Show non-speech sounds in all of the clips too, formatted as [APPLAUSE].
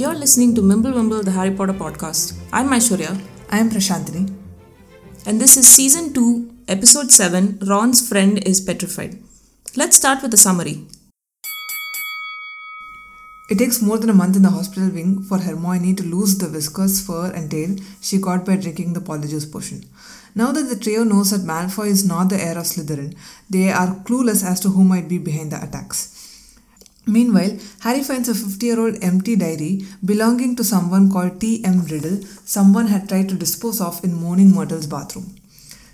You're listening to Mimble Wimble, the Harry Potter podcast. I'm Aishwarya, I am Prashantini. and this is season 2, episode 7 Ron's Friend is Petrified. Let's start with a summary. It takes more than a month in the hospital wing for Hermione to lose the whiskers, fur, and tail she got by drinking the polyjuice potion. Now that the trio knows that Malfoy is not the heir of Slytherin, they are clueless as to who might be behind the attacks. Meanwhile, Harry finds a 50 year old empty diary belonging to someone called T.M. Riddle, someone had tried to dispose of in Moaning Myrtle's bathroom.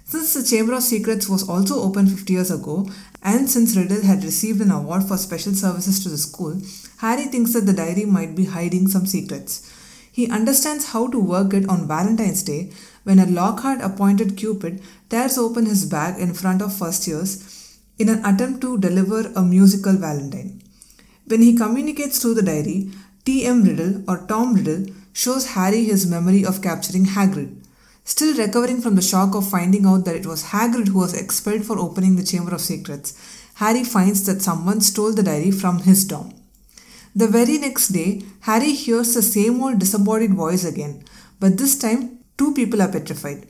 Since the Chamber of Secrets was also opened 50 years ago, and since Riddle had received an award for special services to the school, Harry thinks that the diary might be hiding some secrets. He understands how to work it on Valentine's Day when a Lockhart appointed Cupid tears open his bag in front of first years in an attempt to deliver a musical Valentine. When he communicates through the diary, T.M. Riddle or Tom Riddle shows Harry his memory of capturing Hagrid. Still recovering from the shock of finding out that it was Hagrid who was expelled for opening the Chamber of Secrets, Harry finds that someone stole the diary from his dorm. The very next day, Harry hears the same old disembodied voice again, but this time two people are petrified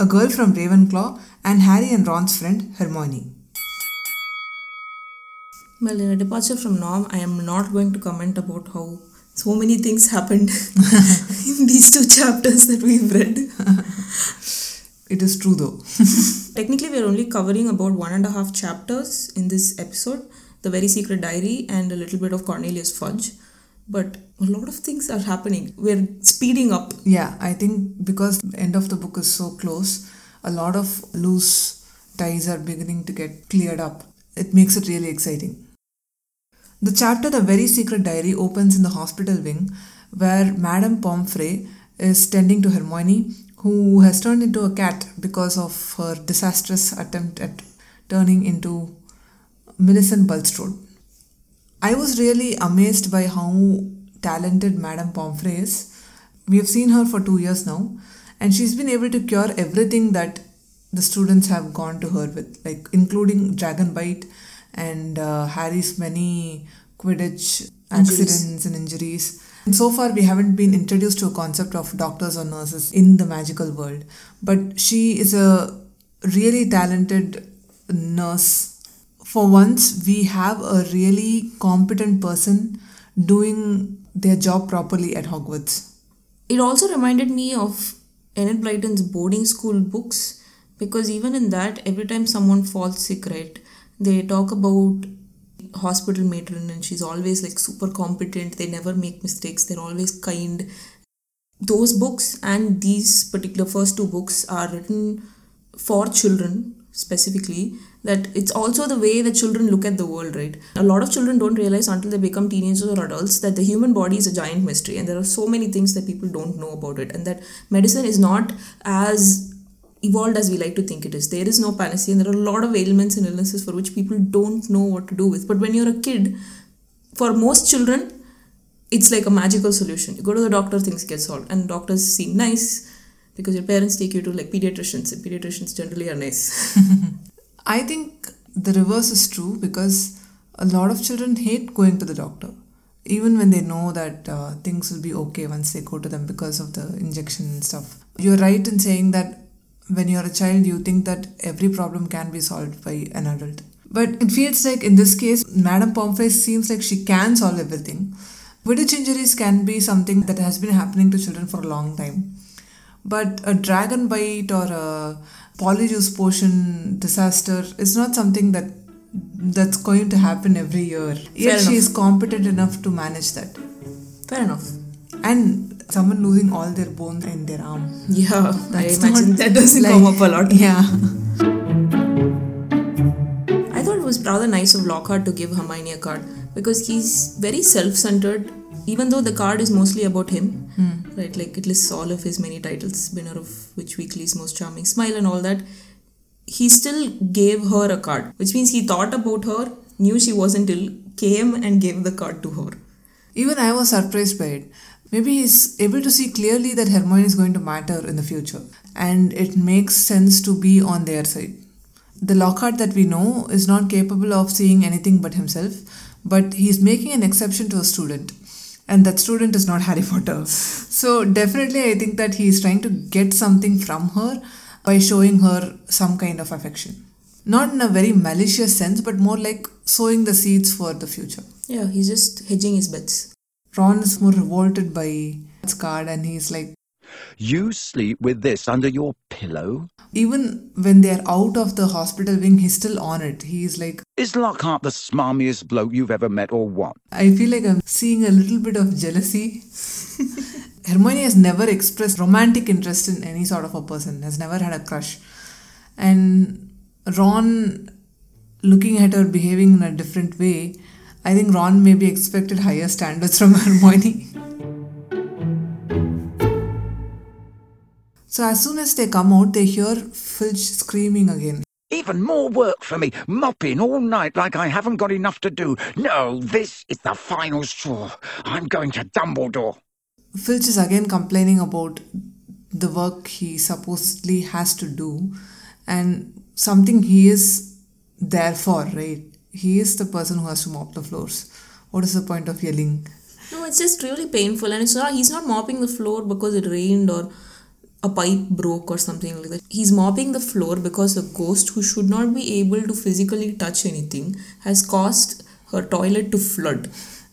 a girl from Ravenclaw and Harry and Ron's friend Hermione. Well, in a departure from norm, I am not going to comment about how so many things happened [LAUGHS] in these two chapters that we've read. It is true though. [LAUGHS] Technically, we're only covering about one and a half chapters in this episode The Very Secret Diary and a little bit of Cornelius Fudge. But a lot of things are happening. We're speeding up. Yeah, I think because the end of the book is so close, a lot of loose ties are beginning to get cleared up. It makes it really exciting. The chapter The Very Secret Diary opens in the hospital wing where Madame Pomfrey is tending to Hermione, who has turned into a cat because of her disastrous attempt at turning into Millicent Bulstrode. I was really amazed by how talented Madame Pomfrey is. We have seen her for two years now, and she's been able to cure everything that the students have gone to her with, like including dragon bite and uh, Harry's many Quidditch accidents and injuries. And so far, we haven't been introduced to a concept of doctors or nurses in the magical world, but she is a really talented nurse. For once, we have a really competent person doing their job properly at Hogwarts. It also reminded me of Enid Blyton's boarding school books because even in that, every time someone falls sick, right, they talk about hospital matron and she's always like super competent. They never make mistakes. They're always kind. Those books and these particular first two books are written for children specifically that it's also the way that children look at the world right a lot of children don't realize until they become teenagers or adults that the human body is a giant mystery and there are so many things that people don't know about it and that medicine is not as evolved as we like to think it is. There is no panacea and there are a lot of ailments and illnesses for which people don't know what to do with. But when you're a kid for most children it's like a magical solution. You go to the doctor things get solved. And doctors seem nice because your parents take you to like pediatricians. And pediatricians generally are nice. [LAUGHS] I think the reverse is true because a lot of children hate going to the doctor, even when they know that uh, things will be okay once they go to them because of the injection and stuff. You're right in saying that when you're a child, you think that every problem can be solved by an adult. But it feels like in this case, Madame Pomfrey seems like she can solve everything. Quidditch injuries can be something that has been happening to children for a long time. But a dragon bite or a polyjuice potion disaster is not something that that's going to happen every year. Yet she enough. is competent enough to manage that. fair enough And someone losing all their bones in their arm. yeah That's i imagine not that doesn't like- come up a lot Yeah. I thought it was rather nice of Lockhart to give Hermione a card because he's very self-centered. Even though the card is mostly about him, hmm. right? Like it lists all of his many titles, winner of Witch Weekly's Most Charming Smile, and all that. He still gave her a card, which means he thought about her, knew she wasn't ill, came and gave the card to her. Even I was surprised by it. Maybe he's able to see clearly that Hermione is going to matter in the future, and it makes sense to be on their side. The Lockhart that we know is not capable of seeing anything but himself, but he's making an exception to a student. And that student is not [LAUGHS] Harry Potter. So, definitely, I think that he is trying to get something from her by showing her some kind of affection. Not in a very malicious sense, but more like sowing the seeds for the future. Yeah, he's just hedging his bets. Ron is more revolted by his card and he's like, You sleep with this under your pillow? even when they're out of the hospital wing, he's still on it. He's like, Is Lockhart the smarmiest bloke you've ever met or what? I feel like I'm seeing a little bit of jealousy. [LAUGHS] Hermione has never expressed romantic interest in any sort of a person, has never had a crush. And Ron, looking at her behaving in a different way, I think Ron maybe expected higher standards from [LAUGHS] Hermione. So as soon as they come out, they hear Filch screaming again. Even more work for me, mopping all night like I haven't got enough to do. No, this is the final straw. I'm going to Dumbledore. Filch is again complaining about the work he supposedly has to do and something he is there for, right? He is the person who has to mop the floors. What is the point of yelling? No, it's just really painful, and it's not. He's not mopping the floor because it rained or a pipe broke or something like that. He's mopping the floor because a ghost, who should not be able to physically touch anything, has caused her toilet to flood,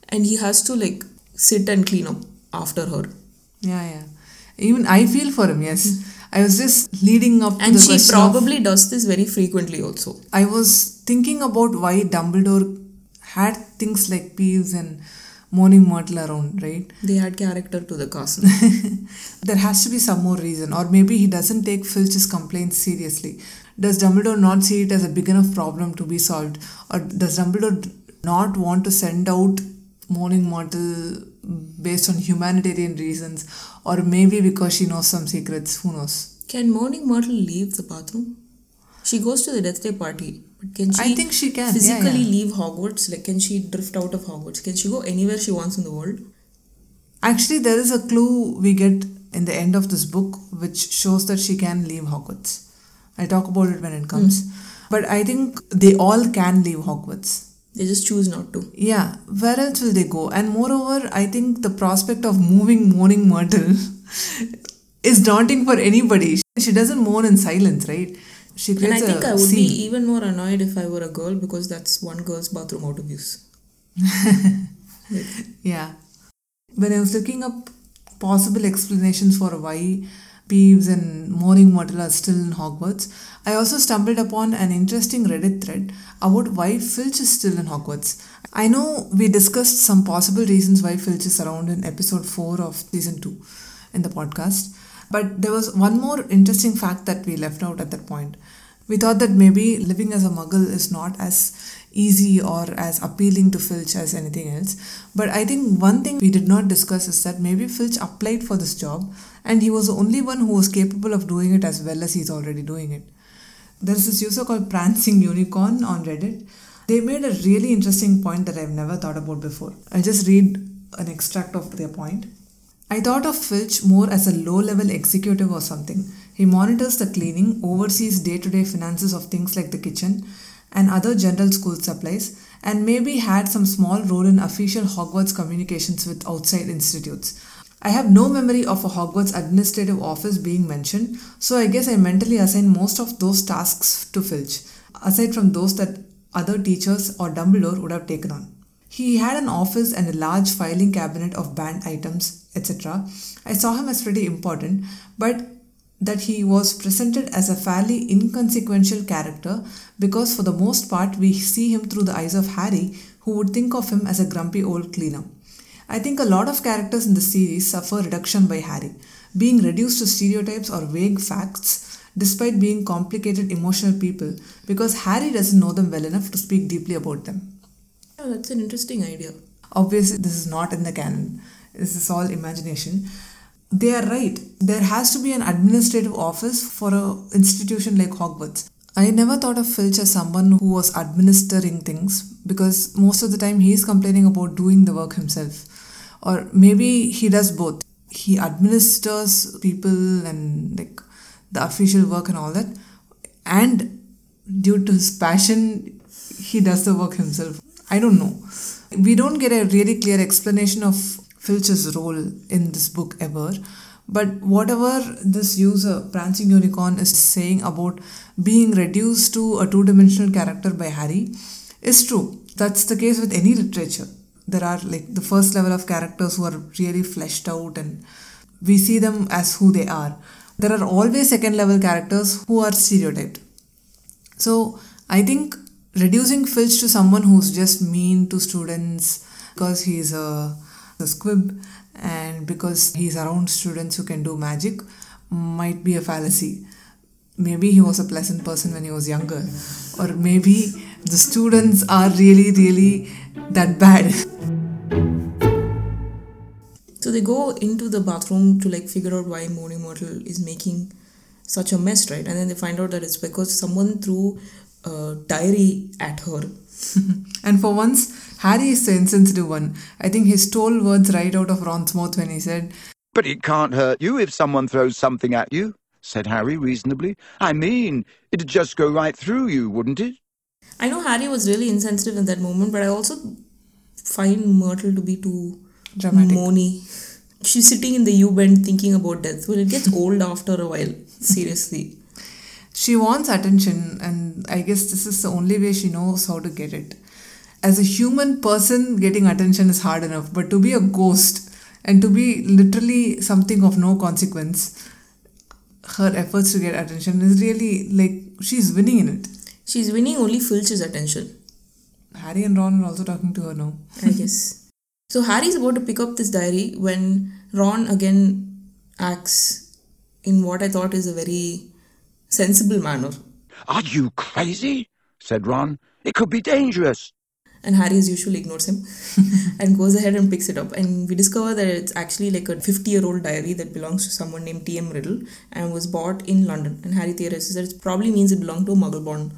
and he has to like sit and clean up after her. Yeah, yeah. Even I feel for him, yes. Hmm. I was just leading up to And she question of- probably does this very frequently also. I was thinking about why Dumbledore had things like Peeves and Moaning Myrtle around, right? They add character to the castle. [LAUGHS] there has to be some more reason, or maybe he doesn't take Filch's complaints seriously. Does Dumbledore not see it as a big enough problem to be solved, or does Dumbledore not want to send out Moaning Myrtle based on humanitarian reasons, or maybe because she knows some secrets? Who knows? Can Moaning Myrtle leave the bathroom? She goes to the Death Day party, but can she? I think she can, physically yeah. leave Hogwarts. Like, can she drift out of Hogwarts? Can she go anywhere she wants in the world? Actually, there is a clue we get in the end of this book which shows that she can leave Hogwarts. I'll talk about it when it comes. Hmm. But I think they all can leave Hogwarts. They just choose not to. Yeah, where else will they go? And moreover, I think the prospect of moving Mourning Myrtle [LAUGHS] is daunting for anybody. She doesn't mourn in silence, right? She And I think I would scene. be even more annoyed if I were a girl because that's one girl's bathroom out of use. [LAUGHS] Yeah. When I was looking up possible explanations for why Peeves and Moaning Myrtle are still in Hogwarts, I also stumbled upon an interesting Reddit thread about why Filch is still in Hogwarts. I know we discussed some possible reasons why Filch is around in episode 4 of season 2 in the podcast, but there was one more interesting fact that we left out at that point. We thought that maybe living as a muggle is not as easy or as appealing to Filch as anything else. But I think one thing we did not discuss is that maybe Filch applied for this job and he was the only one who was capable of doing it as well as he's already doing it. There's this user called Prancing Unicorn on Reddit. They made a really interesting point that I've never thought about before. I'll just read an extract of their point. I thought of Filch more as a low level executive or something. He monitors the cleaning, oversees day to day finances of things like the kitchen and other general school supplies, and maybe had some small role in official Hogwarts communications with outside institutes. I have no memory of a Hogwarts administrative office being mentioned, so I guess I mentally assign most of those tasks to Filch, aside from those that other teachers or Dumbledore would have taken on. He had an office and a large filing cabinet of banned items, etc. I saw him as pretty important, but that he was presented as a fairly inconsequential character because, for the most part, we see him through the eyes of Harry, who would think of him as a grumpy old cleaner. I think a lot of characters in the series suffer reduction by Harry, being reduced to stereotypes or vague facts despite being complicated emotional people because Harry doesn't know them well enough to speak deeply about them. Yeah, that's an interesting idea. Obviously, this is not in the canon, this is all imagination. They are right. There has to be an administrative office for an institution like Hogwarts. I never thought of Filch as someone who was administering things because most of the time he is complaining about doing the work himself. Or maybe he does both. He administers people and like the official work and all that. And due to his passion, he does the work himself. I don't know. We don't get a really clear explanation of Filch's role in this book ever. But whatever this user, Prancing Unicorn, is saying about being reduced to a two dimensional character by Harry is true. That's the case with any literature. There are like the first level of characters who are really fleshed out and we see them as who they are. There are always second level characters who are stereotyped. So I think reducing Filch to someone who's just mean to students because he's a, a squib and because he's around students who can do magic might be a fallacy. Maybe he was a pleasant person when he was younger, or maybe the students are really, really that bad. So they go into the bathroom to like figure out why Moaning Myrtle is making such a mess, right? And then they find out that it's because someone threw a diary at her. [LAUGHS] and for once, Harry is the insensitive one. I think he stole words right out of Ron's mouth when he said, But it can't hurt you if someone throws something at you, said Harry reasonably. I mean, it'd just go right through you, wouldn't it? I know Harry was really insensitive in that moment, but I also find Myrtle to be too Dramatic. moany. She's sitting in the U bend thinking about death. Well, it gets old after a while. [LAUGHS] Seriously. She wants attention, and I guess this is the only way she knows how to get it. As a human person, getting attention is hard enough, but to be a ghost and to be literally something of no consequence, her efforts to get attention is really like she's winning in it. She's winning only Filch's attention, Harry and Ron are also talking to her now. I guess. So Harry's about to pick up this diary when Ron again acts in what I thought is a very sensible manner. Are you crazy? said Ron. It could be dangerous. And Harry as usual ignores him [LAUGHS] and goes ahead and picks it up. And we discover that it's actually like a 50 year old diary that belongs to someone named T.M. Riddle and was bought in London. And Harry theorizes that it probably means it belonged to a muggle born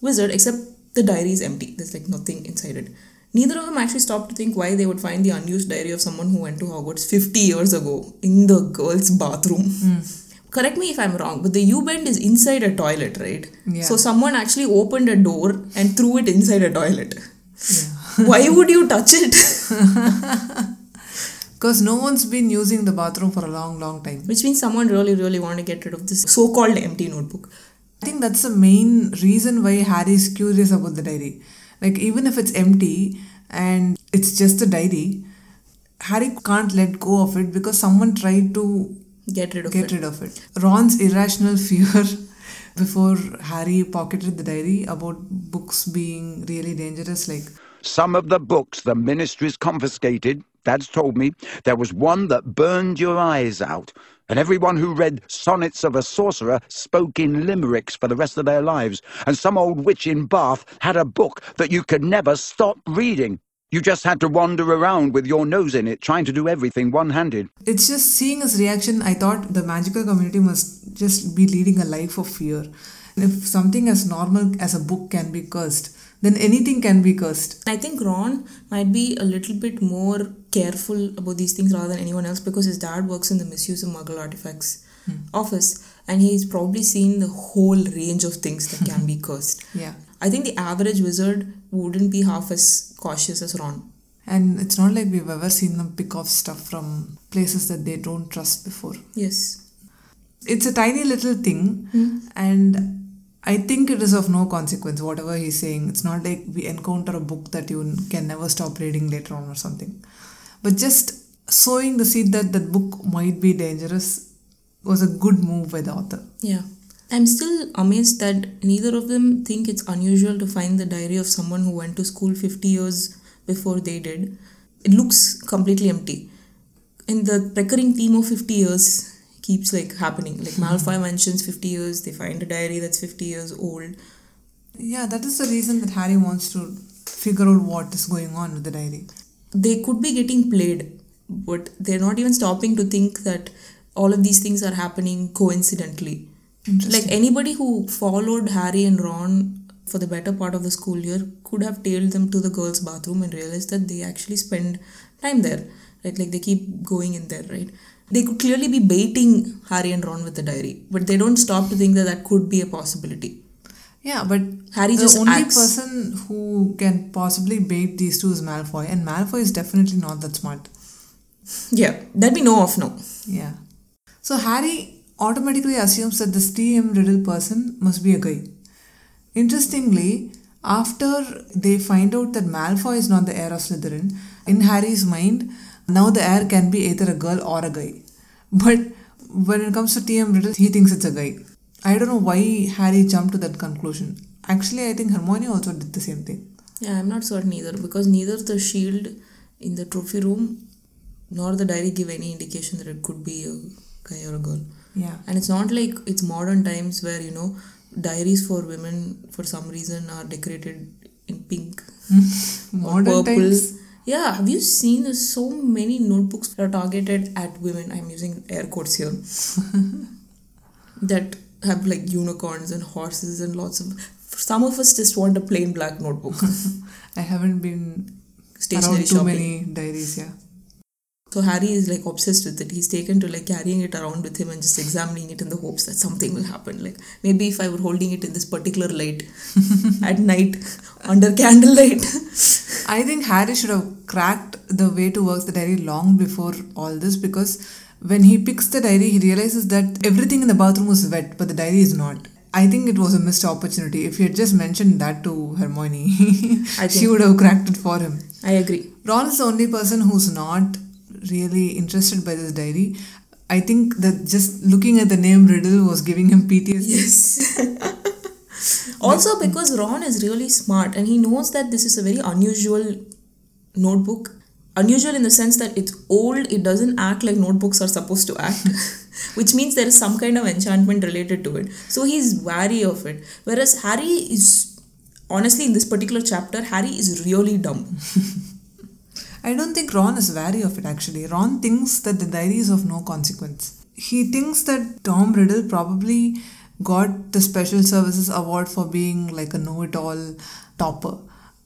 wizard, except the diary is empty. There's like nothing inside it. Neither of them actually stopped to think why they would find the unused diary of someone who went to Hogwarts 50 years ago in the girls' bathroom. Hmm. Correct me if I'm wrong, but the U bend is inside a toilet, right? Yeah. So someone actually opened a door and threw it inside a toilet. Yeah. why would you touch it? [LAUGHS] Because no one's been using the bathroom for a long, long time. Which means someone really, really want to get rid of this so called empty notebook. I think that's the main reason why Harry is curious about the diary. Like, even if it's empty and it's just a diary, Harry can't let go of it because someone tried to Get rid of get it. rid of it. Ron's irrational fear [LAUGHS] before Harry pocketed the diary about books being really dangerous, like, Some of the books the ministry's confiscated, Dad's told me, there was one that burned your eyes out. And everyone who read Sonnets of a Sorcerer spoke in limericks for the rest of their lives. And some old witch in Bath had a book that you could never stop reading. You just had to wander around with your nose in it, trying to do everything one handed. it's just seeing his reaction. I thought the magical community must just be leading a life of fear. And if something as normal as a book can be cursed, then anything can be cursed. I think Ron might be a little bit more careful about these things rather than anyone else because his dad works in the misuse of Muggle artifacts hmm. office and he's probably seen the whole range of things that can be [LAUGHS] cursed. Yeah. I think the average wizard wouldn't be half as cautious as Ron. And it's not like we've ever seen them pick off stuff from places that they don't trust before. Yes. It's a tiny little thing, hmm. and I think it is of no consequence, whatever he's saying. It's not like we encounter a book that you can never stop reading later on or something. But just sowing the seed that that book might be dangerous was a good move by the author. Yeah. I'm still amazed that neither of them think it's unusual to find the diary of someone who went to school 50 years before they did. It looks completely empty. And the recurring theme of 50 years keeps like happening. Like hmm. Malfoy mentions 50 years, they find a diary that's 50 years old. Yeah, that is the reason that Harry wants to figure out what is going on with the diary. They could be getting played, but they're not even stopping to think that all of these things are happening coincidentally. Like anybody who followed Harry and Ron for the better part of the school year could have tailed them to the girls' bathroom and realized that they actually spend time there. Right? Like they keep going in there, right? They could clearly be baiting Harry and Ron with the diary, but they don't stop to think that that could be a possibility. Yeah, but Harry just the just only acts. person who can possibly bait these two is Malfoy, and Malfoy is definitely not that smart. [LAUGHS] Yeah, that we know of no. Yeah. So Harry automatically assumes that this TM Riddle person must be a guy. Interestingly, after they find out that Malfoy is not the heir of Slytherin, in Harry's mind, now the heir can be either a girl or a guy. But when it comes to TM Riddle, he thinks it's a guy. I don't know why Harry jumped to that conclusion. Actually, I think Hermione also did the same thing. Yeah, I'm not certain either because neither the shield in the trophy room nor the diary give any indication that it could be a guy or a girl. Yeah. And it's not like it's modern times where, you know, diaries for women for some reason are decorated in pink [LAUGHS] or Modern purple. times. Yeah, have you seen there's so many notebooks that are targeted at women? I'm using air quotes here. [LAUGHS] that have like unicorns and horses and lots of. Some of us just want a plain black notebook. [LAUGHS] I haven't been Stationery around too shopping. many diaries, yeah. So Harry is like obsessed with it. He's taken to like carrying it around with him and just examining it in the hopes that something will happen. Like maybe if I were holding it in this particular light [LAUGHS] at night under candlelight. [LAUGHS] I think Harry should have cracked the way to work the diary long before all this because when he picks the diary, he realizes that everything in the bathroom was wet, but the diary is not. I think it was a missed opportunity. If he had just mentioned that to Hermione, [LAUGHS] she would have cracked it for him. I agree. Ron is the only person who's not really interested by this diary. I think that just looking at the name Riddle was giving him PTSD. Yes. [LAUGHS] also because Ron is really smart and he knows that this is a very unusual notebook. Unusual in the sense that it's old, it doesn't act like notebooks are supposed to act. [LAUGHS] Which means there is some kind of enchantment related to it. So he's wary of it. Whereas Harry is honestly in this particular chapter, Harry is really dumb. [LAUGHS] I don't think Ron is wary of it actually. Ron thinks that the diary is of no consequence. He thinks that Tom Riddle probably got the Special Services Award for being like a know it all topper.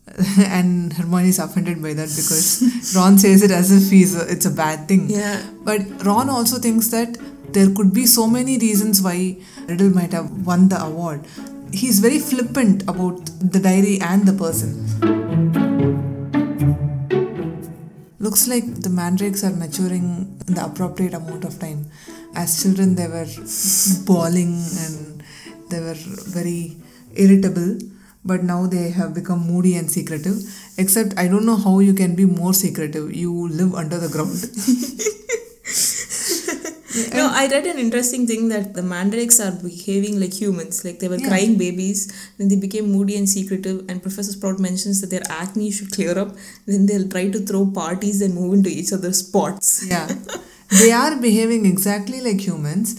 [LAUGHS] and Hermione is offended by that because [LAUGHS] Ron says it as if he's a, it's a bad thing. Yeah. But Ron also thinks that there could be so many reasons why Riddle might have won the award. He's very flippant about the diary and the person. Looks like the mandrakes are maturing in the appropriate amount of time. As children, they were bawling and they were very irritable, but now they have become moody and secretive. Except, I don't know how you can be more secretive. You live under the ground. [LAUGHS] No, I read an interesting thing that the mandrakes are behaving like humans. Like they were Yeah. crying babies, then they became moody and secretive. And Professor Sprout mentions that their acne should clear up. Then they'll try to throw parties and move into each other's spots. Yeah. they are behaving exactly like humans,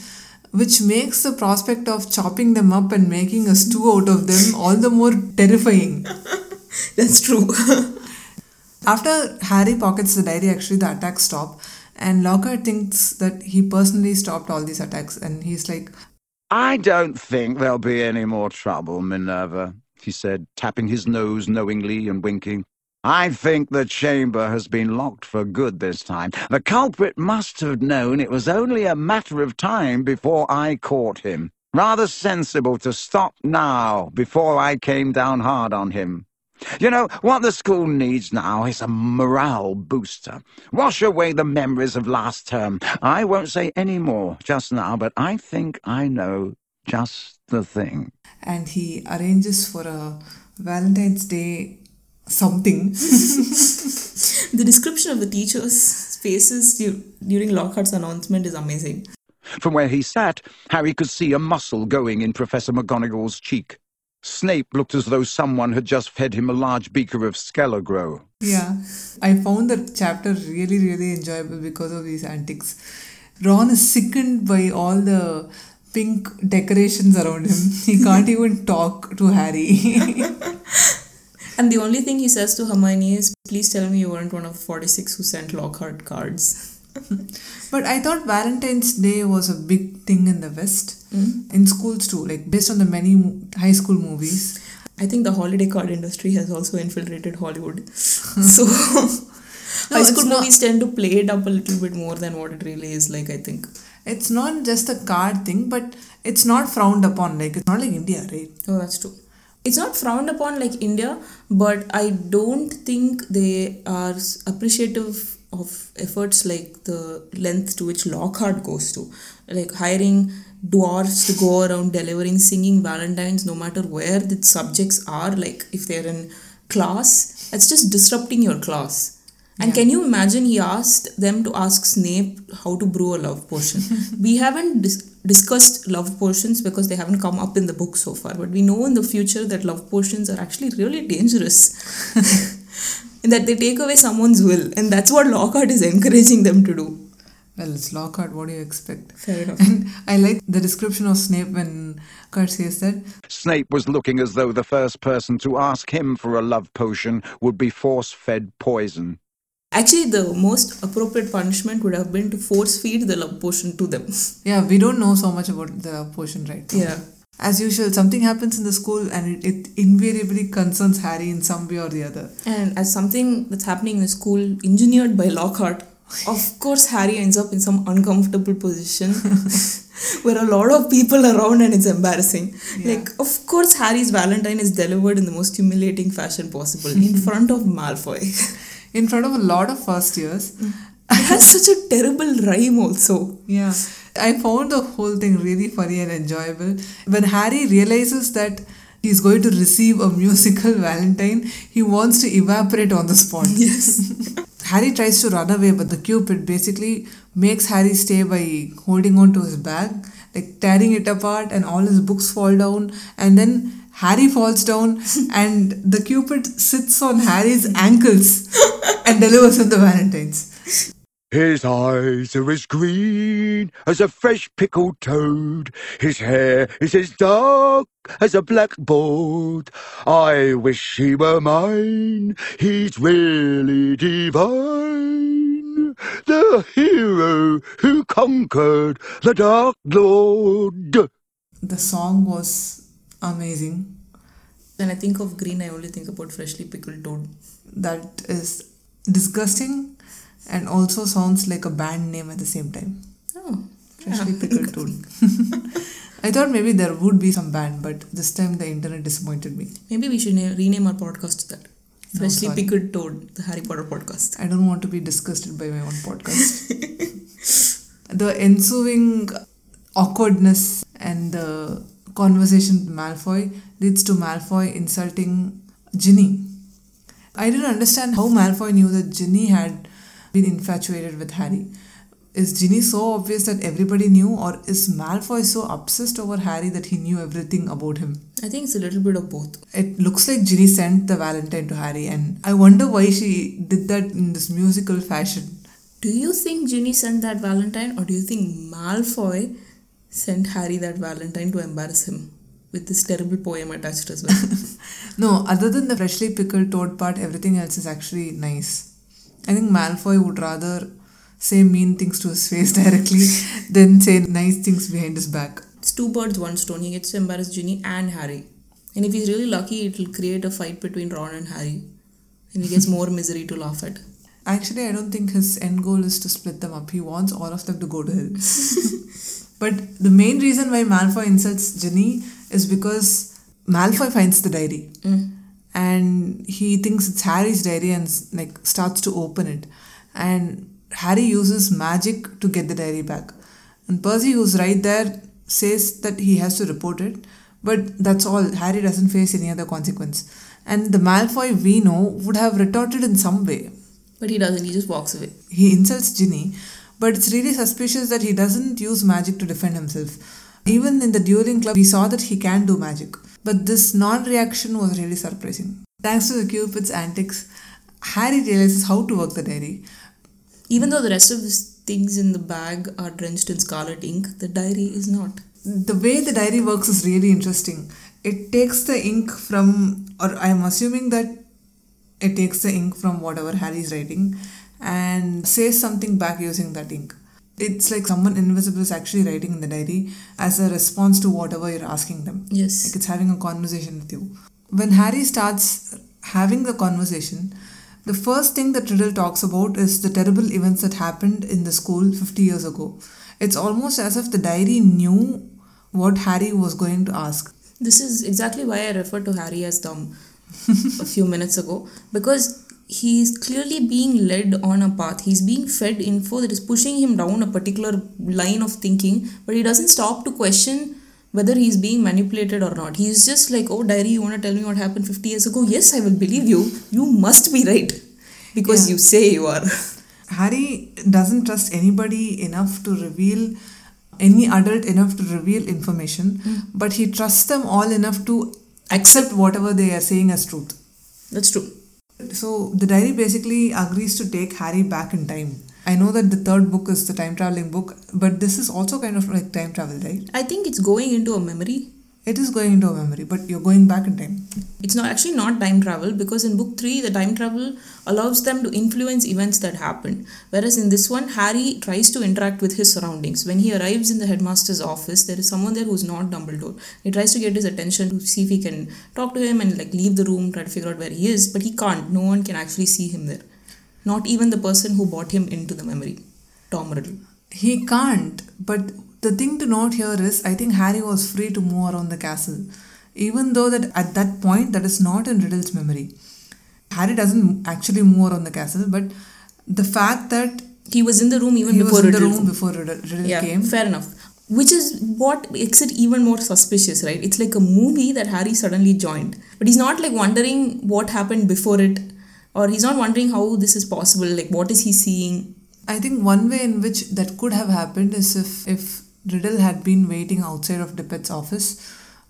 which makes the prospect of chopping them up and making a stew out of them all the more terrifying. [LAUGHS] That's true. [LAUGHS] After Harry pockets the diary, actually, the attacks stop, and Lockhart thinks that he personally stopped all these attacks, and he's like, I don't think there'll be any more trouble, Minerva, he said, tapping his nose knowingly and winking. I think the chamber has been locked for good this time. The culprit must have known it was only a matter of time before I caught him. Rather sensible to stop now, before I came down hard on him. You know, what the school needs now is a morale booster. Wash away the memories of last term. I won't say any more just now, but I think I know just the thing. and he arranges for a Valentine's Day something. [LAUGHS] the description of the teachers' faces during Lockhart's announcement is amazing. From where he sat, Harry could see a muscle going in Professor McGonagall's cheek. Snape looked as though someone had just fed him a large beaker of Skelegro. Yeah, I found that chapter really, really enjoyable because of these antics. Ron is sickened by all the pink decorations around him. [LAUGHS] He can't [LAUGHS] even talk to Harry. [LAUGHS] And the only thing he says to Hermione is, please tell me you weren't one of the 46 who sent Lockhart cards. But I thought Valentine's Day was a big thing in the West, hmm. in schools too, like based on the many high school movies. I think the holiday card industry has also infiltrated Hollywood. [LAUGHS] so, high school it's not- movies tend to play it up a little bit more than what it really is like, I think. It's not just a card thing, but it's not frowned upon. Like it's not like India, right? Oh, that's true. It's not frowned upon like India, but I don't think they are appreciative of efforts like the length to which Lockhart goes to, like hiring dwarfs to go around delivering singing valentines no matter where the subjects are, like if they're in class, it's just disrupting your class. And can you imagine he asked them to ask Snape how to brew a love potion? [LAUGHS] we haven't dis- discussed love potions because they haven't come up in the book so far, but we know in the future that love potions are actually really dangerous. [LAUGHS] in that they take away someone's will, and that's what Lockhart is encouraging them to do. Well, it's Lockhart. What do you expect? Fair enough. And I like the description of Snape when Kurt says that Snape was looking as though the first person to ask him for a love potion would be force fed poison. Actually, the most appropriate punishment would have been to force feed the love potion to them. Yeah, we don't know so much about the potion right now. Yeah. As usual, something happens in the school and it, it invariably concerns Harry in some way or the other. And as something that's happening in the school engineered by Lockhart, of course Harry ends up in some uncomfortable position [LAUGHS] where a lot of people are around and it's embarrassing. Yeah. Like, of course Harry's Valentine is delivered in the most humiliating fashion possible in [LAUGHS] front of Malfoy. In front of a lot of first years. has such a terrible rhyme also. Yeah. I found the whole thing really funny and enjoyable. When Harry realizes that he's going to receive a [LAUGHS] musical Valentine, he wants to evaporate on the spot. [LAUGHS] Yes. [LAUGHS] Harry tries to run away, but the Cupid basically makes Harry stay by holding on to his bag, like tearing it apart, and all his books fall down. And then Harry falls down, and the Cupid sits on Harry's ankles and delivers him the Valentines. His eyes are as green as a fresh pickled toad. His hair is as dark as a blackboard. I wish he were mine. He's really divine. The hero who conquered the Dark Lord. The song was amazing. When I think of green, I only think about freshly pickled toad. That is disgusting and also sounds like a band name at the same time. Oh. Freshly yeah. pickled toad. [LAUGHS] I thought maybe there would be some band, but this time the internet disappointed me. Maybe we should na- rename our podcast to that. No, Freshly sorry. pickled toad, the Harry Potter podcast. I don't want to be disgusted by my own podcast. [LAUGHS] [LAUGHS] the ensuing awkwardness and the conversation with Malfoy leads to Malfoy insulting Ginny. I didn't understand how Malfoy knew that Ginny had been infatuated with Harry. Is Ginny so obvious that everybody knew, or is Malfoy so obsessed over Harry that he knew everything about him? I think it's a little bit of both. It looks like Ginny sent the Valentine to Harry, and I wonder why she did that in this musical fashion. Do you think Ginny sent that Valentine, or do you think Malfoy sent Harry that Valentine to embarrass him with this terrible poem attached as well? [LAUGHS] No, other than the freshly pickled toad part, everything else is actually nice. I think Malfoy would rather say mean things to his face [LAUGHS] directly than say nice things behind his back. it's two birds, one stone. He gets to embarrass Ginny and Harry. And if he's really lucky, it'll create a fight between Ron and Harry. And he gets more [LAUGHS] misery to laugh at. Actually, I don't think his end goal is to split them up. He wants all of them to go to hell. [LAUGHS] but the main reason why Malfoy insults Ginny is because Malfoy finds the diary. Mm. And he thinks it's Harry's diary and like starts to open it. And Harry uses magic to get the diary back. And Percy, who's right there, says that he has to report it. But that's all. Harry doesn't face any other consequence. And the Malfoy we know would have retorted in some way. But he doesn't, he just walks away. He insults Ginny, but it's really suspicious that he doesn't use magic to defend himself. Even in the dueling club, we saw that he can do magic. But this non reaction was really surprising. Thanks to the Cupid's antics, Harry realizes how to work the diary. Even though the rest of his things in the bag are drenched in scarlet ink, the diary is not. The way the diary works is really interesting. It takes the ink from, or I'm assuming that it takes the ink from whatever Harry's writing and says something back using that ink. It's like someone invisible is actually writing in the diary as a response to whatever you're asking them. Yes. Like it's having a conversation with you. When Harry starts having the conversation, the first thing that Riddle talks about is the terrible events that happened in the school 50 years ago. It's almost as if the diary knew what Harry was going to ask. This is exactly why I referred to Harry as dumb a few minutes ago because he is clearly being led on a path. He's being fed info that is pushing him down a particular line of thinking, but he doesn't stop to question whether he's being manipulated or not. He's just like, Oh, diary, you want to tell me what happened 50 years ago? Yes, I will believe you. You must be right because Yeah. you say you are. [LAUGHS] Harry doesn't trust anybody enough to reveal any adult enough to reveal information, hmm. but he trusts them all enough to accept whatever they are saying as truth. That's true. So the diary basically agrees to take Harry back in time. I know that the third book is the time traveling book, but this is also kind of like time travel, right? I think it's going into a memory. It is going into a memory, but you're going back in time. It's not actually not time travel because in book 3 the time travel allows them to influence events that happened. Whereas in this one Harry tries to interact with his surroundings. When he arrives in the headmaster's office there is someone there who's not Dumbledore. He tries to get his attention to see if he can talk to him and like leave the room try to figure out where he is but he can't. No one can actually see him there. Not even the person who brought him into the memory. Tom Riddle. He can't, but the thing to note here is I think Harry was free to move around the castle. Even though that at that point that is not in Riddle's memory. Harry doesn't actually move around the castle, but the fact that he was in the room even he before was in the Riddle room before Riddle, Riddle yeah, came. fair enough. Which is what makes it even more suspicious, right? It's like a movie that Harry suddenly joined. But he's not like wondering what happened before it, or he's not wondering how this is possible, like what is he seeing. I think one way in which that could have happened is if if Riddle had been waiting outside of Dippet's office,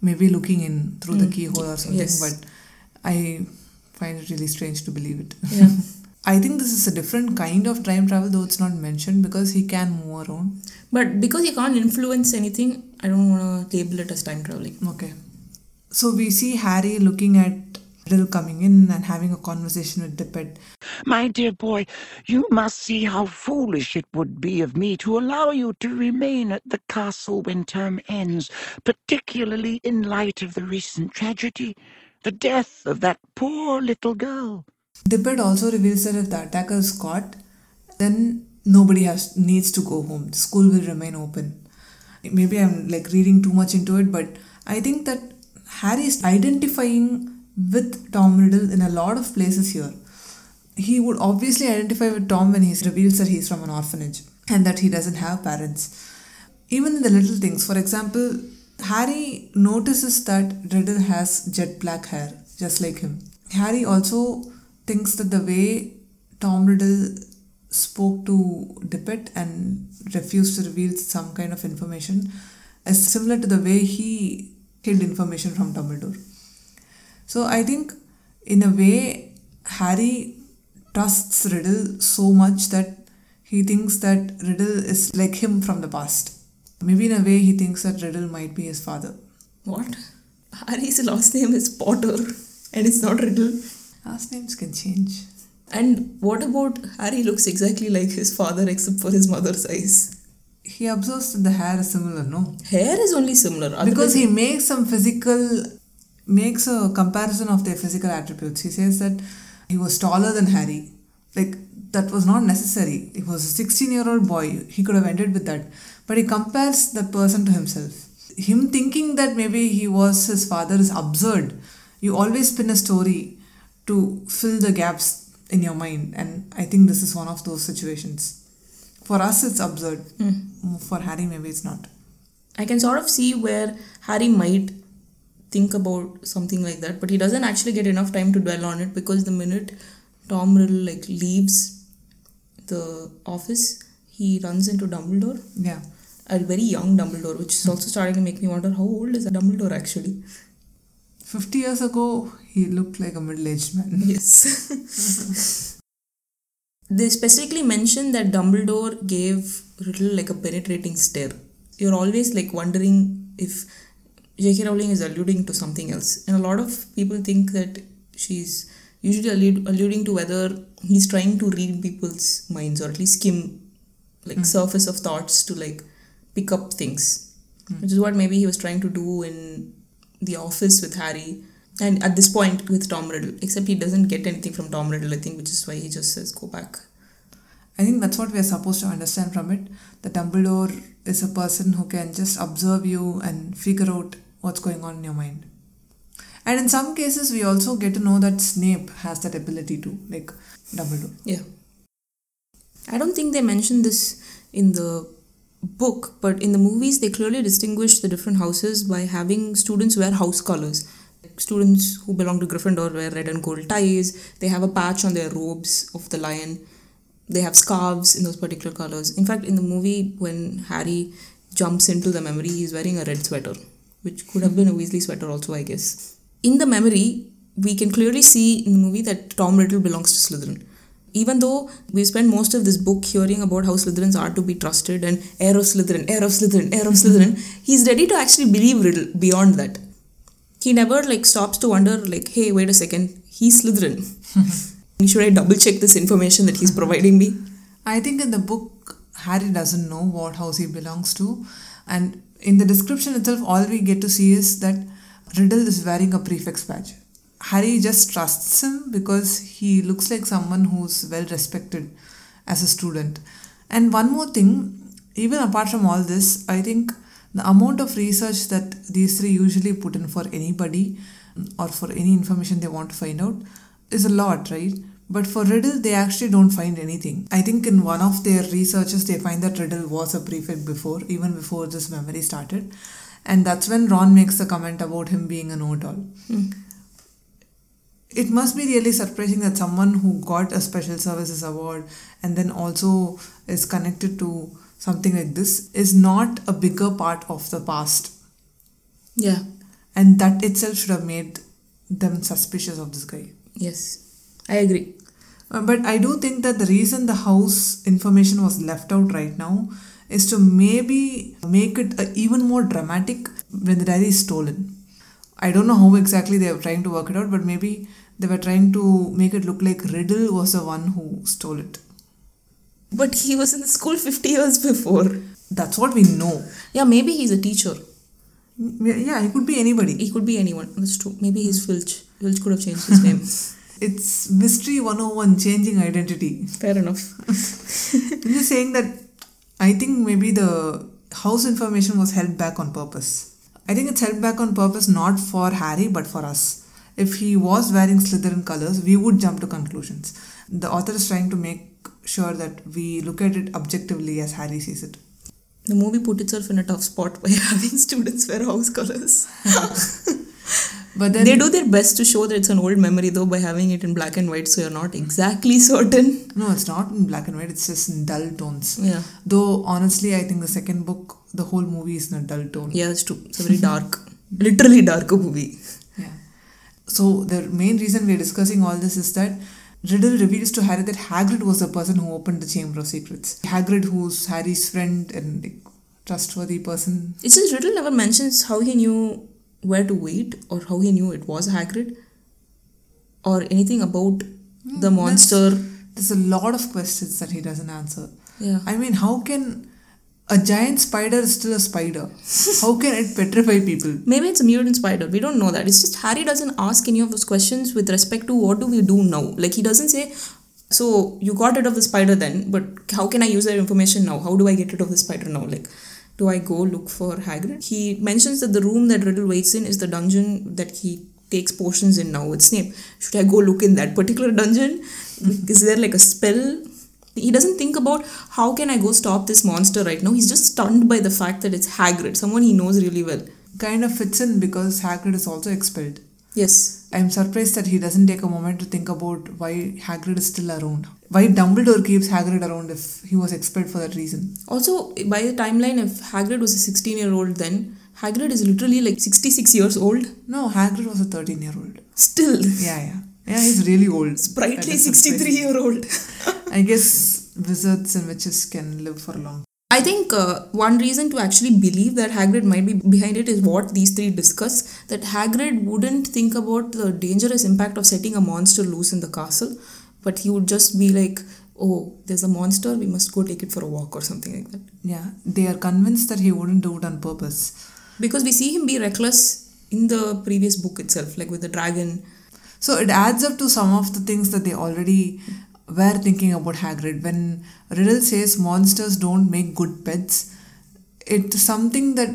maybe looking in through the hmm. keyhole or something. yes. But I find it really strange to believe it. Yeah. [LAUGHS] I think this is a different kind of time travel, though it's not mentioned because he can move around. But because he can't influence anything, I don't want to label it as time traveling. Okay. So we see Harry looking at Riddle coming in and having a conversation with Dippet. My dear boy, you must see how foolish it would be of me to allow you to remain at the castle when term ends, particularly in light of the recent tragedy, the death of that poor little girl. Dippet also reveals that if the attacker is caught, then nobody has needs to go home. The school will remain open. Maybe I'm like reading too much into it, but I think that Harry is identifying with Tom Riddle in a lot of places here. He would obviously identify with Tom when he reveals that he's from an orphanage and that he doesn't have parents. Even in the little things, for example, Harry notices that Riddle has jet black hair, just like him. Harry also thinks that the way Tom Riddle spoke to Dippet and refused to reveal some kind of information is similar to the way he hid information from Dumbledore. So I think, in a way, Harry trusts Riddle so much that he thinks that Riddle is like him from the past. Maybe in a way, he thinks that Riddle might be his father. What? Harry's last name is Potter and it's not Riddle. Last names can change. And what about Harry looks exactly like his father except for his mother's eyes? He observes that the hair is similar, no? Hair is only similar. Because he makes some physical, makes a comparison of their physical attributes. He says that he was taller than Harry. Like, that was not necessary. He was a 16 year old boy. He could have ended with that. But he compares that person to himself. Him thinking that maybe he was his father is absurd. You always spin a story to fill the gaps in your mind. And I think this is one of those situations. For us, it's absurd. Hmm. For Harry, maybe it's not. I can sort of see where Harry might think about something like that, but he doesn't actually get enough time to dwell on it because the minute Tom Riddle like leaves the office, he runs into Dumbledore, Yeah. a very young Dumbledore, which is also starting to make me wonder how old is Dumbledore actually. 50 years ago, he looked like a middle aged man. [LAUGHS] Yes. [LAUGHS] they specifically mention that Dumbledore gave Riddle like a penetrating stare. You're always like wondering if J.K. Rowling is alluding to something else. And a lot of people think that she's usually allude, alluding to whether he's trying to read people's minds or at least skim like hmm. surface of thoughts to like pick up things. Hmm. Which is what maybe he was trying to do in the office with Harry and at this point with Tom Riddle. Except he doesn't get anything from Tom Riddle, I think, which is why he just says go back. I think that's what we are supposed to understand from it. That Dumbledore is a person who can just observe you and figure out what's going on in your mind. And in some cases, we also get to know that Snape has that ability too, like Dumbledore. Yeah. I don't think they mentioned this in the book, but in the movies, they clearly distinguish the different houses by having students wear house colors. Students who belong to Gryffindor wear red and gold ties, they have a patch on their robes of the lion, they have scarves in those particular colors. In fact, in the movie, when Harry jumps into the memory, he's wearing a red sweater, which could have been a Weasley sweater, also, I guess. In the memory, we can clearly see in the movie that Tom Riddle belongs to Slytherin even though we spend most of this book hearing about how Slytherins are to be trusted and heir of Slytherin, heir of Slytherin, heir of Slytherin, he's ready to actually believe Riddle beyond that. He never like stops to wonder like, hey, wait a second, he's Slytherin. [LAUGHS] Should I double check this information that he's providing me? I think in the book, Harry doesn't know what house he belongs to, and in the description itself, all we get to see is that Riddle is wearing a prefect's badge. Harry just trusts him because he looks like someone who's well respected as a student. And one more thing, even apart from all this, I think the amount of research that these three usually put in for anybody or for any information they want to find out is a lot, right? But for Riddle, they actually don't find anything. I think in one of their researches, they find that Riddle was a prefect before, even before this memory started. And that's when Ron makes the comment about him being a know it all. Hmm. It must be really surprising that someone who got a special services award and then also is connected to something like this is not a bigger part of the past. Yeah. And that itself should have made them suspicious of this guy. Yes. I agree. Uh, But I do think that the reason the house information was left out right now is to maybe make it uh, even more dramatic when the diary is stolen. I don't know how exactly they are trying to work it out, but maybe they were trying to make it look like Riddle was the one who stole it. But he was in the school 50 years before. That's what we know. Yeah, maybe he's a teacher. Yeah, he could be anybody. He could be anyone. That's true. Maybe he's Filch. Filch could have changed his name. [LAUGHS] It's Mystery 101 changing identity. Fair enough. [LAUGHS] I'm just saying that I think maybe the house information was held back on purpose. I think it's held back on purpose not for Harry but for us. If he was wearing Slytherin colors, we would jump to conclusions. The author is trying to make sure that we look at it objectively as Harry sees it. The movie put itself in a tough spot by [LAUGHS] having students wear house colors. [LAUGHS] But then they do their best to show that it's an old memory though by having it in black and white so you're not exactly [LAUGHS] certain. no, it's not in black and white. It's just in dull tones. Yeah. Though honestly, I think the second book, the whole movie is in a dull tone. Yeah, it's true. It's a very [LAUGHS] dark, literally dark movie. Yeah. So the main reason we're discussing all this is that Riddle reveals to Harry that Hagrid was the person who opened the Chamber of Secrets. Hagrid, who's Harry's friend and like, trustworthy person. It's just Riddle never mentions how he knew where to wait or how he knew it was Hagrid or anything about hmm, the monster. There's a lot of questions that he doesn't answer. Yeah. I mean, how can a giant spider is still a spider? How can it petrify people? [LAUGHS] Maybe it's a mutant spider. We don't know that. It's just Harry doesn't ask any of those questions with respect to what do we do now. Like he doesn't say, so you got rid of the spider then, but how can I use that information now? How do I get rid of the spider now? Like, do I go look for Hagrid? He mentions that the room that Riddle waits in is the dungeon that he takes potions in now with Snape. Should I go look in that particular dungeon? is there like a spell? He doesn't think about how can I go stop this monster right now. He's just stunned by the fact that it's Hagrid, someone he knows really well. Kind of fits in because Hagrid is also expelled. Yes. I'm surprised that he doesn't take a moment to think about why Hagrid is still around. Why Dumbledore keeps Hagrid around if he was expelled for that reason. Also, by the timeline, if Hagrid was a 16 year old then, Hagrid is literally like 66 years old. No, Hagrid was a 13 year old. Still. Yeah, yeah. Yeah, he's really old. Sprightly 63 year old. [LAUGHS] I guess wizards and witches can live for a long I think uh, one reason to actually believe that Hagrid might be behind it is what these three discuss that Hagrid wouldn't think about the dangerous impact of setting a monster loose in the castle, but he would just be like, oh, there's a monster, we must go take it for a walk or something like that. Yeah, they are convinced that he wouldn't do it on purpose. Because we see him be reckless in the previous book itself, like with the dragon. So it adds up to some of the things that they already were thinking about Hagrid. When Riddle says monsters don't make good pets, it's something that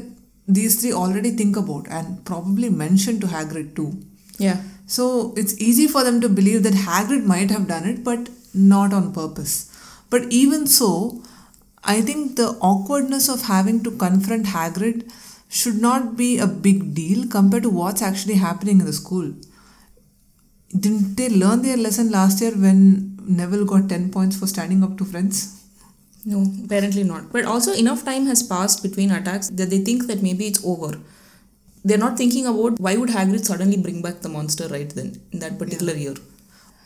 these three already think about and probably mention to Hagrid too. Yeah. So it's easy for them to believe that Hagrid might have done it, but not on purpose. But even so, I think the awkwardness of having to confront Hagrid should not be a big deal compared to what's actually happening in the school. Didn't they learn their lesson last year when Neville got 10 points for standing up to friends? No, apparently not. But also, enough time has passed between attacks that they think that maybe it's over. They're not thinking about why would Hagrid suddenly bring back the monster right then in that particular year.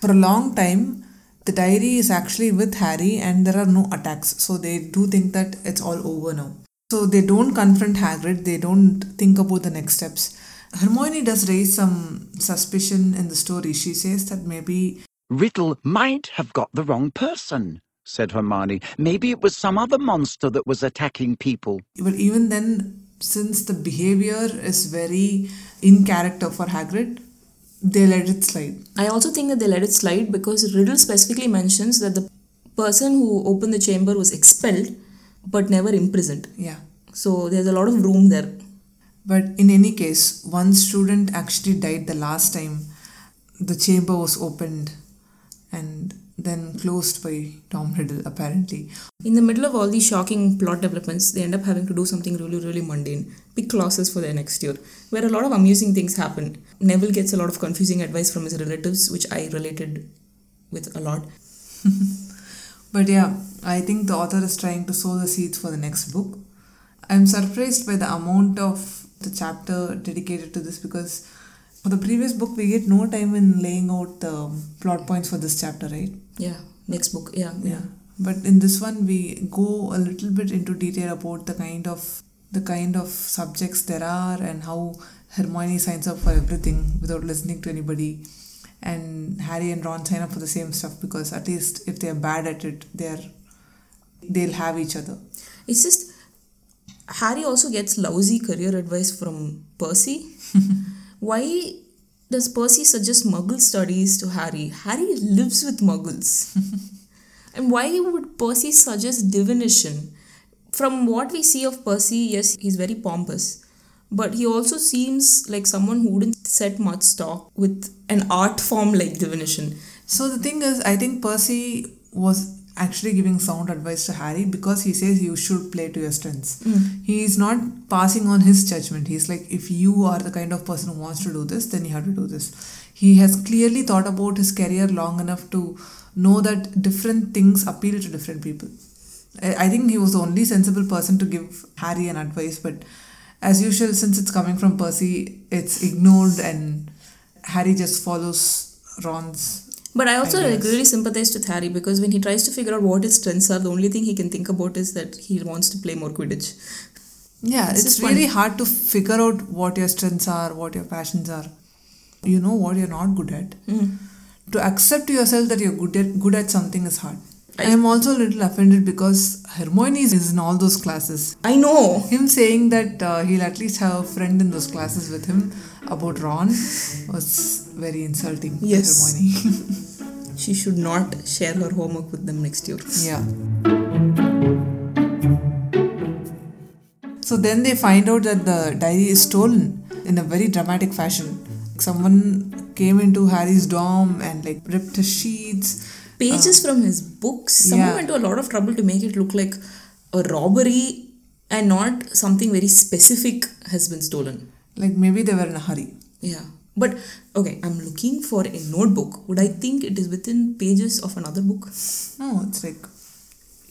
For a long time, the diary is actually with Harry and there are no attacks. So they do think that it's all over now. So they don't confront Hagrid, they don't think about the next steps. Hermione does raise some suspicion in the story. She says that maybe Riddle might have got the wrong person, said Hermione. Maybe it was some other monster that was attacking people. but even then since the behavior is very in character for Hagrid, they let it slide. I also think that they let it slide because Riddle specifically mentions that the person who opened the chamber was expelled but never imprisoned. Yeah. So there's a lot of room there. But in any case, one student actually died the last time the chamber was opened and then closed by Tom Riddle, apparently. In the middle of all these shocking plot developments, they end up having to do something really, really mundane. Pick classes for their next year, where a lot of amusing things happen. Neville gets a lot of confusing advice from his relatives, which I related with a lot. [LAUGHS] But yeah, I think the author is trying to sow the seeds for the next book. I'm surprised by the amount of the chapter dedicated to this because for the previous book we get no time in laying out the plot points for this chapter, right? Yeah, next book. Yeah, Yeah. But in this one we go a little bit into detail about the kind of the kind of subjects there are and how Hermione signs up for everything without listening to anybody. And Harry and Ron sign up for the same stuff because at least if they're bad at it, they're they'll have each other. It's just Harry also gets lousy career advice from Percy. [LAUGHS] Why does Percy suggest Muggle studies to Harry? Harry lives with Muggles. [LAUGHS] and why would Percy suggest divination? From what we see of Percy, yes, he's very pompous. But he also seems like someone who wouldn't set much stock with an art form like divination. So the thing is, I think Percy was actually giving sound advice to Harry because he says you should play to your strengths. Hmm. He is not passing on his judgment. He's like, if you are the kind of person who wants to do this, then you have to do this. He has clearly thought about his career long enough to know that different things appeal to different people. I I think he was the only sensible person to give Harry an advice, but as usual, since it's coming from Percy, it's ignored and Harry just follows Ron's But I also like really sympathize with Harry because when he tries to figure out what his strengths are, the only thing he can think about is that he wants to play more Quidditch. Yeah, It's it's, really hard to figure out what your strengths are, what your passions are. You know what you're not good at. To accept to yourself that you're good at good at something is hard. I am also a little offended because Hermione is in all those classes. I know. Him saying that uh, he'll at least have a friend in those classes with him about Ron was very insulting. Yes. Hermione. [LAUGHS] She should not share her homework with them next year. Yeah. So then they find out that the diary is stolen in a very dramatic fashion. Someone came into Harry's dorm and like ripped his sheets. Pages uh, from his books. Someone Yeah. went to a lot of trouble to make it look like a robbery and not something very specific has been stolen. Like maybe they were in a hurry. Yeah. But okay, I'm looking for a notebook. Would I think it is within pages of another book? No, it's like,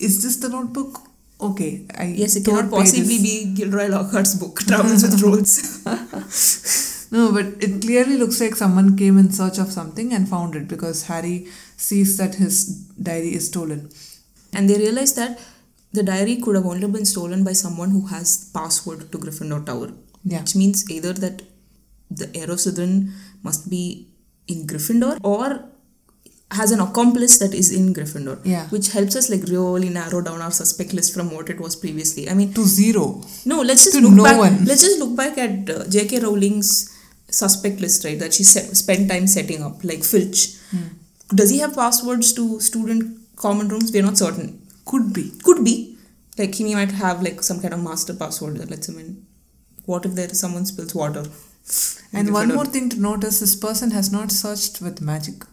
is this the notebook? Okay, I Yes, it cannot possibly be Gilderoy Lockhart's book, Travels with Trolls. [LAUGHS] No, but it clearly looks like someone came in search of something and found it because Harry sees that his diary is stolen. and they realize that the diary could have only been stolen by someone who has password to Gryffindor Tower. Yeah. Which means either that the heir of Slytherin must be in Gryffindor or has an accomplice that is in Gryffindor. Yeah. Which helps us like really narrow down our suspect list from what it was previously. I mean, To zero. no, let's just To look no back. one. Let's just look back at uh, J.K. Rowling's suspect list, right? That she set, spent time setting up, like Filch. Hmm. Does he have passwords to student common rooms? We're not certain. Could be. Could be. Like he might have like some kind of master password that lets him in. What if there someone spills water? And one more thing to notice this person has not searched with magic.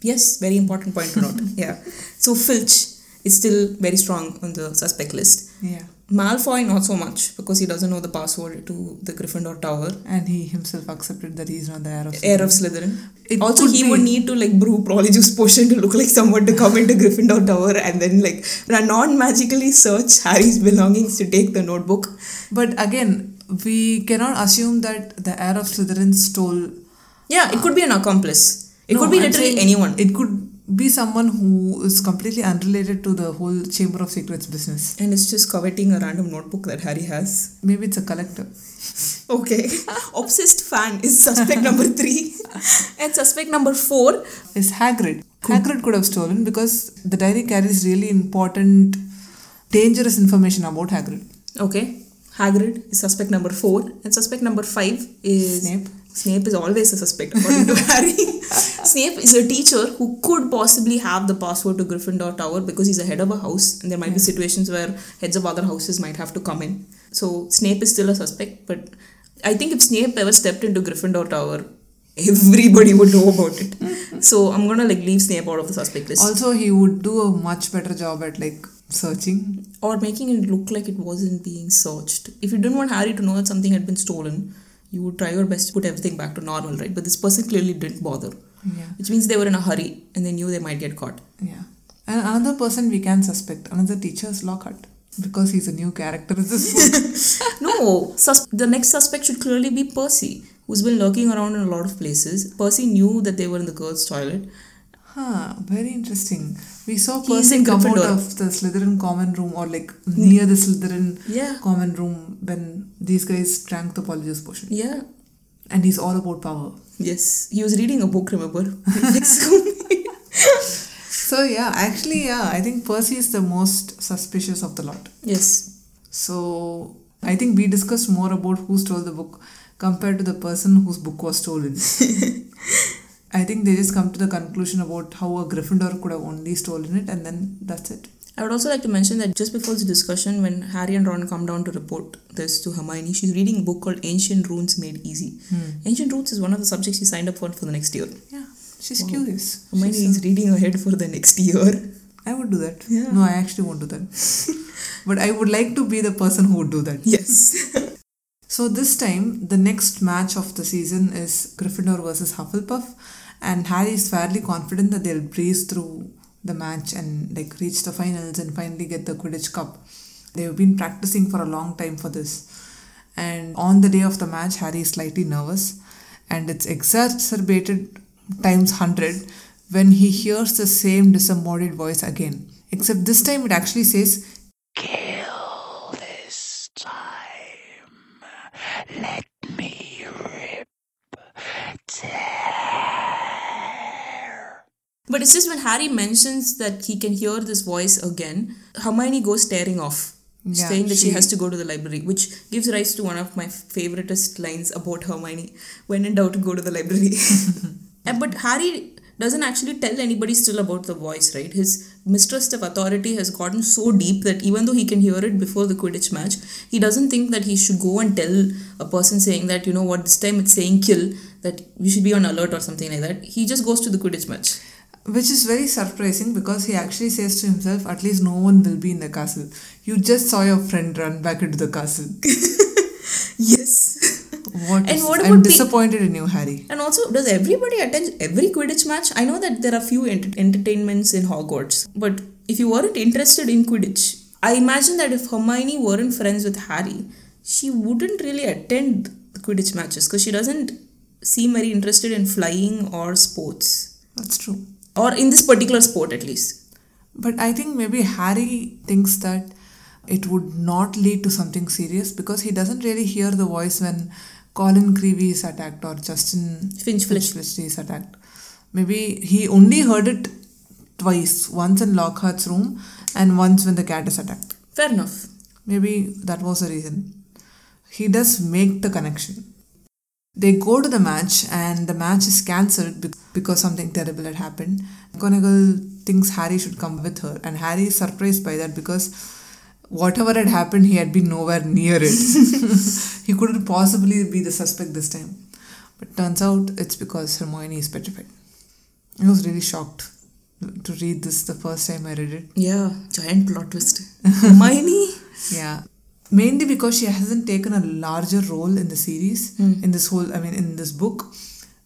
Yes, very important point to note. [LAUGHS] yeah. So Filch is still very strong on the suspect list. Yeah. Malfoy not so much because he doesn't know the password to the Gryffindor tower. And he himself accepted that he's not the heir of Heir of Slytherin. Slytherin. It also, he be- would need to like brew Polyjuice potion to look like someone to come into Gryffindor Tower and then like non magically search Harry's belongings to take the notebook. But again, we cannot assume that the heir of Slytherin stole. Yeah, it could be an accomplice. It No, could be I'm literally anyone. It could be someone who is completely unrelated to the whole Chamber of Secrets business. and it's just coveting a random notebook that Harry has. Maybe it's a collector. [LAUGHS] Okay. [LAUGHS] Obsessed fan is suspect number three. [LAUGHS] and suspect number four. Is Hagrid. Hagrid could have stolen because the diary carries really important, dangerous information about Hagrid. Okay. Hagrid is suspect number four. And suspect number five is Snape. Snape is always a suspect according to [LAUGHS] Harry. Snape is a teacher who could possibly have the password to Gryffindor Tower because he's a head of a house and there might be situations where heads of other houses might have to come in. So Snape is still a suspect, but I think if Snape ever stepped into Gryffindor Tower, everybody would know about it. [LAUGHS] so I'm gonna like leave Snape out of the suspect list. Also, he would do a much better job at like searching. or making it look like it wasn't being searched. If you didn't want Harry to know that something had been stolen, you would try your best to put everything back to normal, right? But this person clearly didn't bother, Yeah. which means they were in a hurry and they knew they might get caught. Yeah. And another person we can suspect, another teacher is Lockhart. Because he's a new character in this book. [LAUGHS] No, sus- the next suspect should clearly be Percy, who's been lurking around in a lot of places. Percy knew that they were in the girls' toilet. Huh, very interesting. We saw Percy come out of the Slytherin common room or like hmm. near the Slytherin Yeah. common room when these guys drank the Polyjuice potion. Yeah. And he's all about power. Yes. He was reading a book, remember? [LAUGHS] [LAUGHS] So yeah, actually yeah, I think Percy is the most suspicious of the lot. yes. So I think we discussed more about who stole the book compared to the person whose book was stolen. [LAUGHS] I think they just come to the conclusion about how a Gryffindor could have only stolen it, and then that's it. I would also like to mention that just before this discussion, when Harry and Ron come down to report this to Hermione, she's reading a book called Ancient Runes Made Easy. Hmm. Ancient Runes is one of the subjects she signed up for for the next year. Yeah, she's curious. Hermione She's is uh, reading ahead for the next year. [LAUGHS] I would do that. Yeah. No, I actually won't do that. [LAUGHS] but I would like to be the person who would do that. Yes. [LAUGHS] So this time, the next match of the season is Gryffindor versus Hufflepuff, and Harry is fairly confident that they'll breeze through the match and like reach the finals and finally get the Quidditch Cup. They've been practicing for a long time for this, and on the day of the match, Harry is slightly nervous, and it's exacerbated times hundred when he hears the same disembodied voice again. Except this time, it actually says Kill this time. Let me rip. Tear. But it's just when Harry mentions that he can hear this voice again, Hermione goes staring off. Yeah, saying that she, she- has to go to the library, which gives rise to one of my favoriteest lines about Hermione. When in doubt, go to the library. [LAUGHS] But Harry doesn't actually tell anybody still about the voice, right? His mistrust of authority has gotten so deep that even though he can hear it before the Quidditch match, he doesn't think that he should go and tell a person saying that, you know what, this time it's saying kill, that you should be on alert or something like that. He just goes to the Quidditch match. Which is very surprising because he actually says to himself, at least no one will be in the castle. You just saw your friend run back into the castle. [LAUGHS] Yes. What And is- what I'm about the- disappointed in you, Harry. And also, does everybody attend every Quidditch match? I know that there are few ent- entertainments in Hogwarts, but if you weren't interested in Quidditch, I imagine that if Hermione weren't friends with Harry, she wouldn't really attend the Quidditch matches because she doesn't seem very interested in flying or sports, That's true. Or in this particular sport at least. But I think maybe Harry thinks that it would not lead to something serious because he doesn't really hear the voice when Colin Creevey is attacked or Justin Finch Flitch. Finch-Fletchley is attacked. Maybe he only heard it twice once in Lockhart's room and once when the cat is attacked. Fair enough. Maybe that was the reason. He does make the connection. They go to the match and the match is cancelled because something terrible had happened. McGonagall thinks Harry should come with her and Harry is surprised by that because whatever had happened, he had been nowhere near it. [LAUGHS] he couldn't possibly be the suspect this time. But turns out it's because Hermione is petrified. I was really shocked to read this the first time I read it. Yeah, giant plot twist. [LAUGHS] Hermione? Yeah. Mainly because she hasn't taken a larger role in the series, hmm. in this whole, I mean, in this book.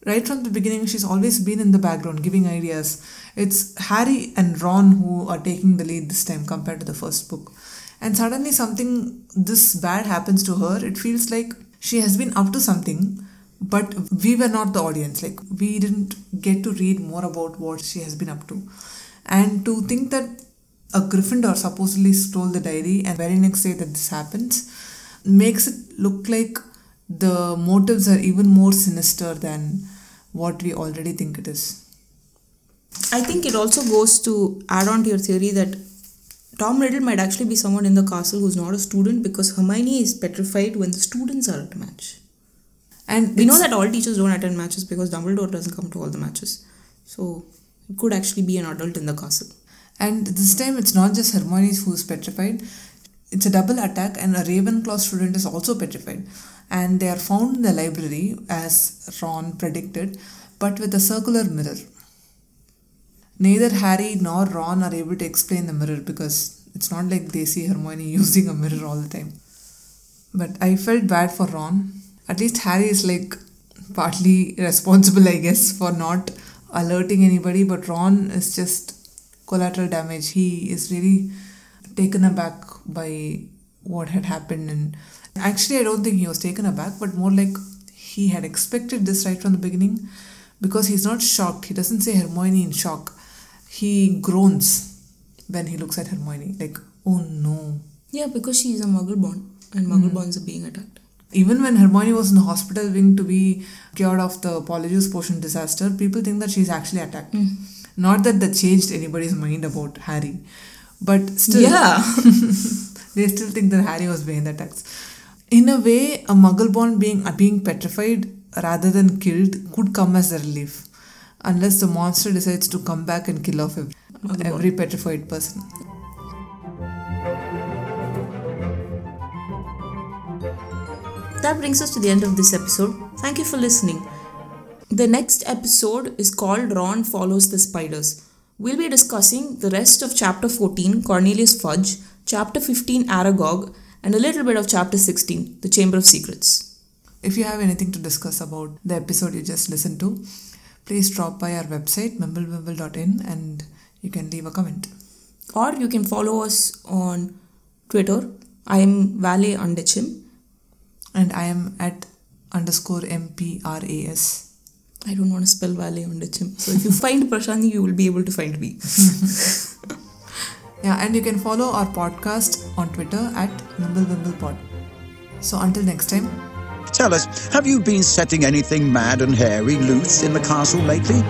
Right from the beginning, she's always been in the background giving ideas. It's Harry and Ron who are taking the lead this time compared to the first book. And suddenly, something this bad happens to her, it feels like she has been up to something, but we were not the audience. Like, we didn't get to read more about what she has been up to. And to think that a Gryffindor supposedly stole the diary and very next day that this happens makes it look like the motives are even more sinister than what we already think it is. I think it also goes to add on to your theory that Tom Riddle might actually be someone in the castle who's not a student because Hermione is petrified when the students are at a match. And We know that all teachers don't attend matches because Dumbledore doesn't come to all the matches. So it could actually be an adult in the castle. And this time it's not just Hermione who's petrified. It's a double attack and a Ravenclaw student is also petrified. And they are found in the library as Ron predicted, but with a circular mirror. Neither Harry nor Ron are able to explain the mirror because it's not like they see Hermione [LAUGHS] using a mirror all the time. But I felt bad for Ron. At least Harry is like partly [LAUGHS] responsible, I guess, for not alerting anybody, but Ron is just collateral damage. He is really taken aback by what had happened. And actually, I don't think he was taken aback, but more like he had expected this right from the beginning because he's not shocked. He doesn't say Hermione in shock. He groans when he looks at Hermione, like, oh no. Yeah, because she's a muggle born and muggle hmm. borns are being attacked. Even when Hermione was in the hospital wing to be cured of the Polyjuice potion disaster, people think that she's actually attacked. Hmm. Not that that changed anybody's mind about Harry, but still, Yeah. [LAUGHS] they still think that Harry was behind the attacks. In a way, a Muggle-born being uh, being petrified rather than killed could come as a relief, unless the monster decides to come back and kill off every, every petrified person. That brings us to the end of this episode. Thank you for listening. The next episode is called Ron Follows the Spiders. We'll be discussing the rest of Chapter 14, Cornelius Fudge, Chapter 15, Aragog, and a little bit of Chapter 16, The Chamber of Secrets. If you have anything to discuss about the episode you just listened to, please drop by our website, mimblewimble.in, and you can leave a comment. Or you can follow us on Twitter. I am Vale Undechim. And I am at underscore MPRAS. I don't want to spell Vale Undechim. So if you find Prashanti, you will be able to find me. Yeah, and you can follow our podcast on Twitter at MimbleWimblePod. So until next time, Tell us, have you been setting anything mad and hairy loose in the castle lately?